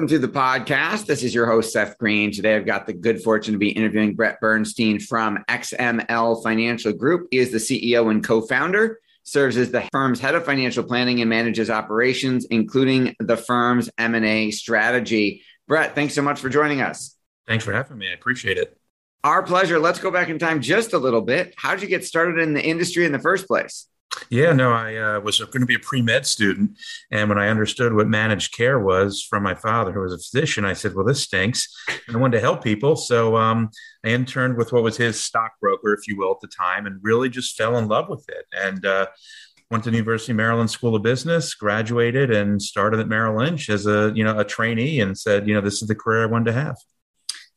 Welcome to the podcast. This is your host, Seth Green. Today, I've got the good fortune to be interviewing Brett Bernstein from XML Financial Group. He is the CEO and co founder, serves as the firm's head of financial planning, and manages operations, including the firm's M&A strategy. Brett, thanks so much for joining us. Thanks for having me. I appreciate it. Our pleasure. Let's go back in time just a little bit. How did you get started in the industry in the first place? Yeah, no, I uh, was going to be a pre med student. And when I understood what managed care was from my father, who was a physician, I said, well, this stinks. And I wanted to help people. So um, I interned with what was his stockbroker, if you will, at the time, and really just fell in love with it. And uh, went to the University of Maryland School of Business, graduated, and started at Merrill Lynch as a you know a trainee, and said, you know, this is the career I wanted to have.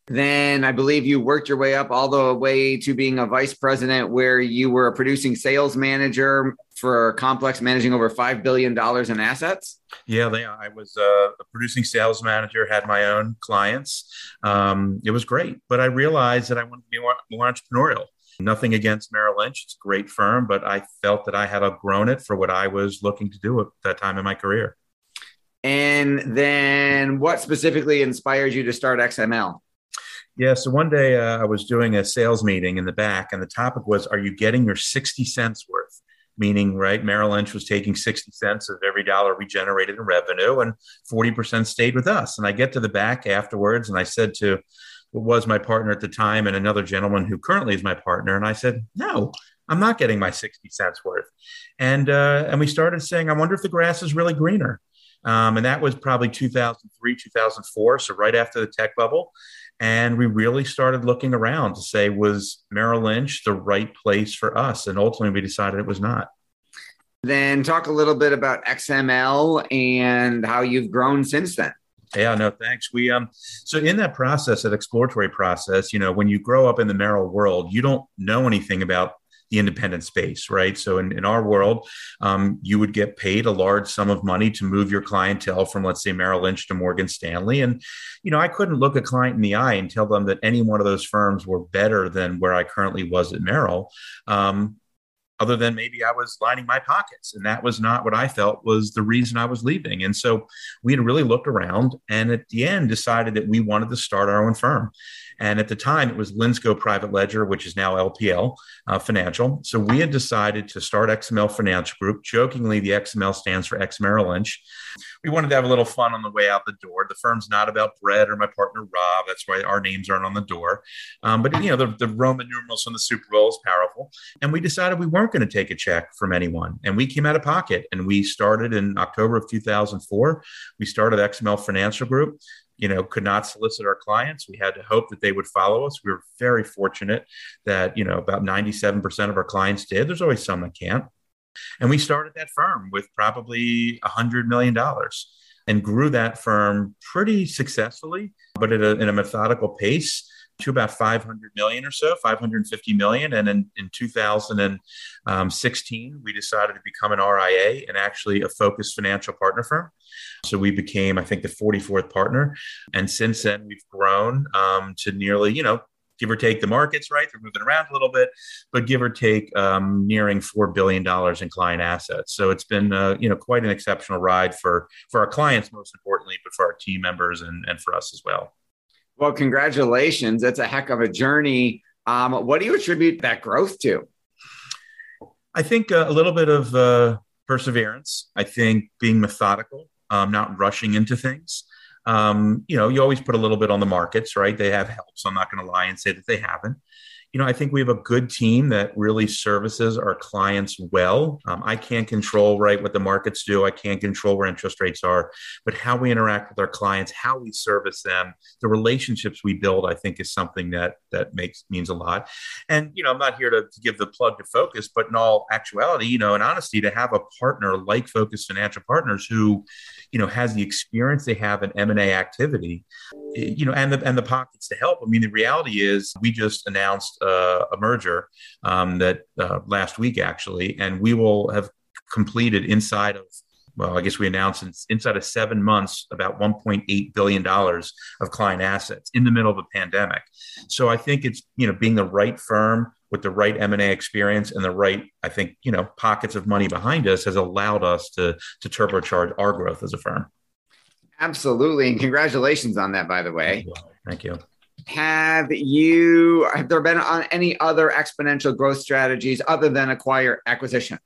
Then I believe you worked your way up all the way to being a vice president, where you were a producing sales manager for Complex, managing over $5 billion in assets. Yeah, they, I was uh, a producing sales manager, had my own clients. Um, it was great, but I realized that I wanted to be more, more entrepreneurial. Nothing against Merrill Lynch, it's a great firm, but I felt that I had outgrown it for what I was looking to do at that time in my career. And then what specifically inspired you to start XML? Yeah. So one day uh, I was doing a sales meeting in the back, and the topic was, Are you getting your 60 cents worth? Meaning, right, Merrill Lynch was taking 60 cents of every dollar we generated in revenue, and 40% stayed with us. And I get to the back afterwards, and I said to what was my partner at the time and another gentleman who currently is my partner, and I said, No, I'm not getting my 60 cents worth. And, uh, and we started saying, I wonder if the grass is really greener. Um, and that was probably 2003, 2004. So right after the tech bubble. And we really started looking around to say, was Merrill Lynch the right place for us? And ultimately, we decided it was not. Then talk a little bit about XML and how you've grown since then. Yeah, no, thanks. We um so in that process, that exploratory process, you know, when you grow up in the Merrill world, you don't know anything about the independent space, right? So in, in our world, um, you would get paid a large sum of money to move your clientele from, let's say, Merrill Lynch to Morgan Stanley. And, you know, I couldn't look a client in the eye and tell them that any one of those firms were better than where I currently was at Merrill. Um, other than maybe I was lining my pockets. And that was not what I felt was the reason I was leaving. And so we had really looked around and at the end decided that we wanted to start our own firm. And at the time, it was Linsco Private Ledger, which is now LPL uh, Financial. So we had decided to start XML Financial Group. Jokingly, the XML stands for X Merrill Lynch. We wanted to have a little fun on the way out the door. The firm's not about Brett or my partner Rob. That's why our names aren't on the door. Um, but you know, the, the Roman numerals from the Super Bowl is powerful. And we decided we weren't going to take a check from anyone. And we came out of pocket. And we started in October of 2004. We started XML Financial Group you know could not solicit our clients. We had to hope that they would follow us. We were very fortunate that you know about 97% of our clients did. There's always some that can't. And we started that firm with probably $100 million and grew that firm pretty successfully but at a, in a methodical pace to about 500 million or so, 550 million. And in, in 2016, we decided to become an RIA and actually a Focus Financial partner firm. So we became, I think, the 44th partner. And since then, we've grown um, to nearly, you know, give or take the markets, right? They're moving around a little bit, but give or take um, nearing $4 billion in client assets. So it's been, uh, you know, quite an exceptional ride for, for our clients, most importantly, but for our team members and, and for us as well. Well, congratulations. That's a heck of a journey. Um, what do you attribute that growth to? I think uh, a little bit of uh, perseverance. I think being methodical, um, not rushing into things. Um, you know, you always put a little bit on the markets, right? They have help, so I'm not going to lie and say that they haven't you know, I think we have a good team that really services our clients well. Um, I can't control right what the markets do. I can't control where interest rates are, but how we interact with our clients, how we service them, the relationships we build, I think is something that that makes means a lot. And you know, I'm not here to, to give the plug to Focus, but in all actuality, you know, in honesty, to have a partner like Focus Financial Partners who, you know, has the experience they have in M and A activity, you know, and the and the pockets to help. I mean, the reality is we just announced uh, a merger um, that uh, last week actually, and we will have completed inside of well, I guess we announced inside of seven months about 1.8 billion dollars of client assets in the middle of a pandemic. So I think it's you know being the right firm with the right M&A experience and the right I think you know pockets of money behind us has allowed us to to turbocharge our growth as a firm. Absolutely, and congratulations on that, by the way. Thank you have you have there been on any other exponential growth strategies other than acquire acquisition?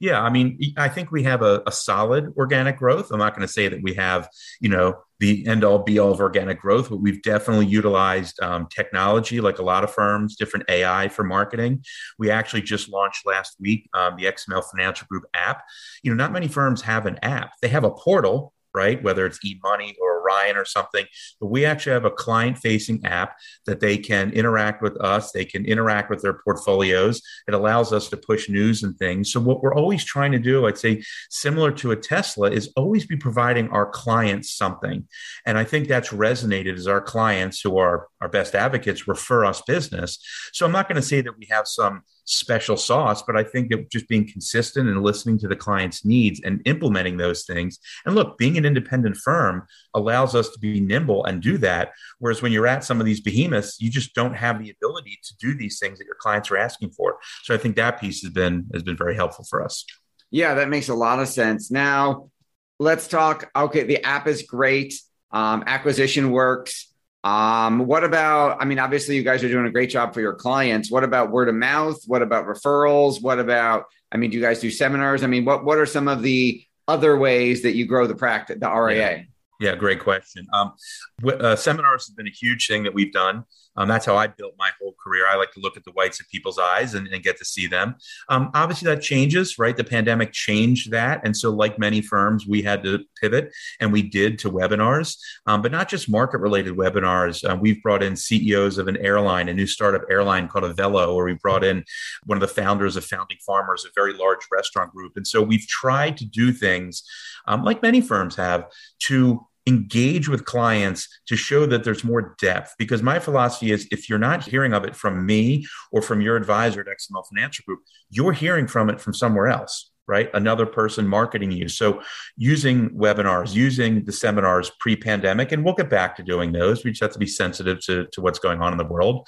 Yeah i mean i think we have a, a solid organic growth. I'm not going to say that we have you know the end all be all of organic growth but we've definitely utilized um, technology like a lot of firms different ai for marketing. We actually just launched last week um, the xml financial group app. You know not many firms have an app. They have a portal right? Whether it's eMoney or Orion or something. But we actually have a client facing app that they can interact with us, they can interact with their portfolios. It allows us to push news and things. So, what we're always trying to do, I'd say, similar to a Tesla, is always be providing our clients something. And I think that's resonated as our clients who are our best advocates refer us business. So, I'm not going to say that we have some special sauce, but I think that just being consistent and listening to the client's needs and implementing those things. And look, being an independent firm allows us to be nimble and do that. Whereas when you're at some of these behemoths, you just don't have the ability to do these things that your clients are asking for. So I think that piece has been has been very helpful for us. Yeah, that makes a lot of sense. Now, let's talk. Okay, the app is great. Um, acquisition works um, what about, I mean, obviously you guys are doing a great job for your clients. What about word of mouth? What about referrals? What about, I mean, do you guys do seminars? I mean, what, what are some of the other ways that you grow the practice, the RIA? Yeah, yeah great question. Um, uh, seminars has been a huge thing that we've done. Um, that's how I built my whole career. I like to look at the whites of people's eyes and, and get to see them. Um, obviously, that changes, right? The pandemic changed that. And so, like many firms, we had to pivot and we did to webinars, um, but not just market related webinars. Uh, we've brought in CEOs of an airline, a new startup airline called Avelo, or we brought in one of the founders of Founding Farmers, a very large restaurant group. And so, we've tried to do things um, like many firms have to engage with clients to show that there's more depth. Because my philosophy is if you're not hearing of it from me or from your advisor at xml financial group you're hearing from it from somewhere else right? Another person marketing you. So using webinars using the seminars pre-pandemic and we'll get back to doing those. We just have to be sensitive to, to what's going on in the world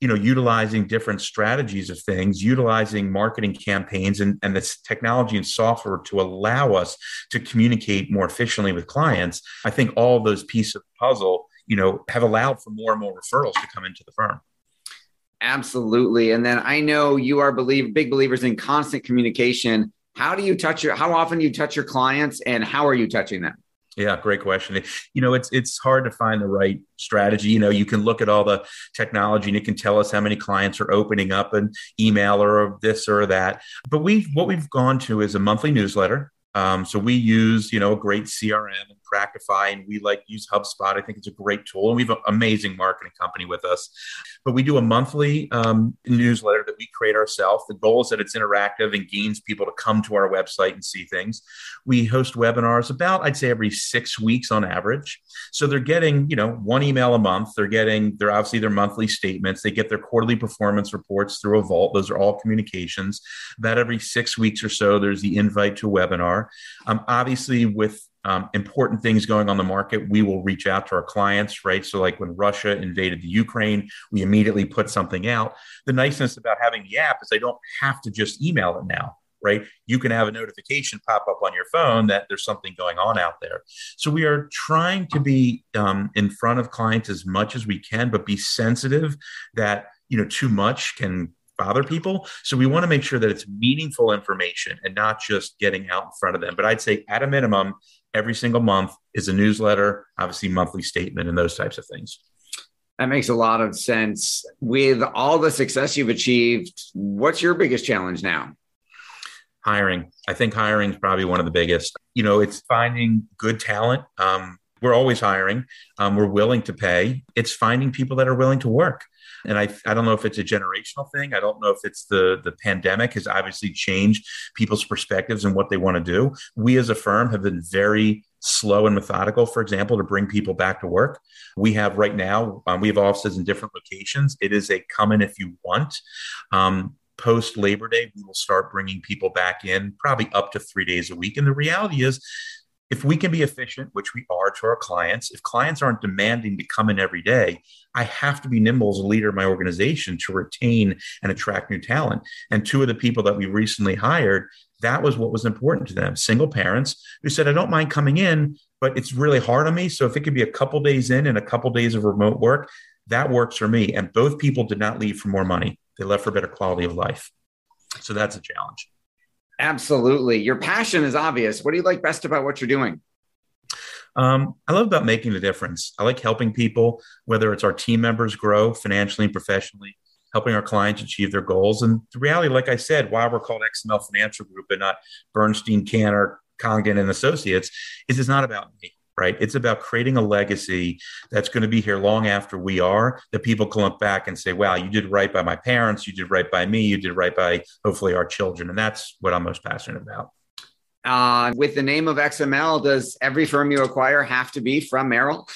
you know utilizing different strategies of things utilizing marketing campaigns and, and this technology and software to allow us to communicate more efficiently with clients i think all those pieces of the puzzle you know have allowed for more and more referrals to come into the firm. Absolutely. And then i know you are believe big believers in constant communication. How do you touch your how often do you touch your clients and how are you touching them yeah, great question. You know, it's it's hard to find the right strategy. You know, you can look at all the technology and it can tell us how many clients are opening up an email or this or that. But we what we've gone to is a monthly newsletter um, so we use, you know, a great CRM Practifi, and we like use HubSpot. I think it's a great tool, and we have an amazing marketing company with us. But we do a monthly um, newsletter that we create ourselves. The goal is that it's interactive and gains people to come to our website and see things. We host webinars about, I'd say, every six weeks on average. So they're getting, you know, one email a month. They're getting, they're obviously their monthly statements. They get their quarterly performance reports through a vault. Those are all communications. About every six weeks or so, there's the invite to a webinar. Um, obviously, with um, important things going on the market, we will reach out to our clients, right? So, like when Russia invaded the Ukraine, we immediately put something out. The niceness about having the app is I don't have to just email it now, right? You can have a notification pop up on your phone that there's something going on out there. So, we are trying to be um, in front of clients as much as we can, but be sensitive that you know too much can bother people. So we want to make sure that it's meaningful information and not just getting out in front of them. But I'd say at a minimum, every single month is a newsletter, obviously monthly statement, and those types of things. That makes a lot of sense. With all the success you've achieved, what's your biggest challenge now? Hiring. I think hiring is probably one of the biggest. You know, it's finding good talent. Um, we're always hiring. Um, we're willing to pay. It's finding people that are willing to work. And I, I don't know if it's a generational thing. I don't know if it's the the pandemic has obviously changed people's perspectives and what they want to do. We as a firm have been very slow and methodical, for example, to bring people back to work. We have right now, um, we have offices in different locations. It is a come in if you want. Um, Post Labor Day, we will start bringing people back in probably up to three days a week. And the reality is, if we can be efficient, which we are to our clients, if clients aren't demanding to come in every day, I have to be nimble as a leader of my organization to retain and attract new talent. And two of the people that we recently hired, that was what was important to them single parents who said, I don't mind coming in, but it's really hard on me. So if it could be a couple days in and a couple days of remote work, that works for me. And both people did not leave for more money, they left for better quality of life. So that's a challenge. Absolutely. Your passion is obvious. What do you like best about what you're doing? Um, I love about making the difference. I like helping people, whether it's our team members grow financially and professionally, helping our clients achieve their goals. And the reality, like I said, why we're called XML Financial Group and not Bernstein, Cantor, Congdon, and Associates, is it's not about me right? It's about creating a legacy that's going to be here long after we are, that people can look back and say, wow, you did right by my parents, you did right by me, you did right by hopefully our children. And that's what I'm most passionate about. Uh, with the name of XML, does every firm you acquire have to be from Merrill?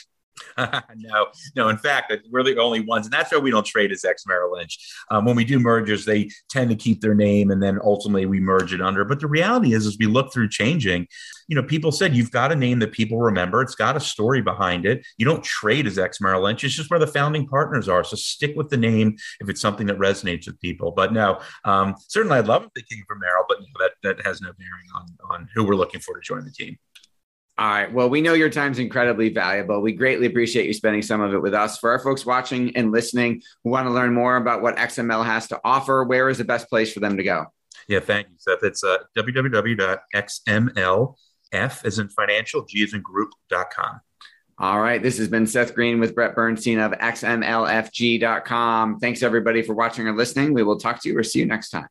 no, no. In fact, we're the only ones, and that's why we don't trade as ex Merrill Lynch. Um, when we do mergers, they tend to keep their name, and then ultimately we merge it under. But the reality is, as we look through changing, you know, people said you've got a name that people remember. It's got a story behind it. You don't trade as ex Merrill Lynch. It's just where the founding partners are. So stick with the name if it's something that resonates with people. But no, um, certainly I'd love if they came from Merrill, but that that has no bearing on on who we're looking for to join the team. All right. Well, we know your time's incredibly valuable. We greatly appreciate you spending some of it with us. For our folks watching and listening who want to learn more about what XML has to offer, where is the best place for them to go? Yeah, thank you, Seth. It's uh, www.xmlf as in financial, G as in group.com. All right. This has been Seth Green with Brett Bernstein of xmlfg.com. Thanks, everybody, for watching or listening. We will talk to you or see you next time.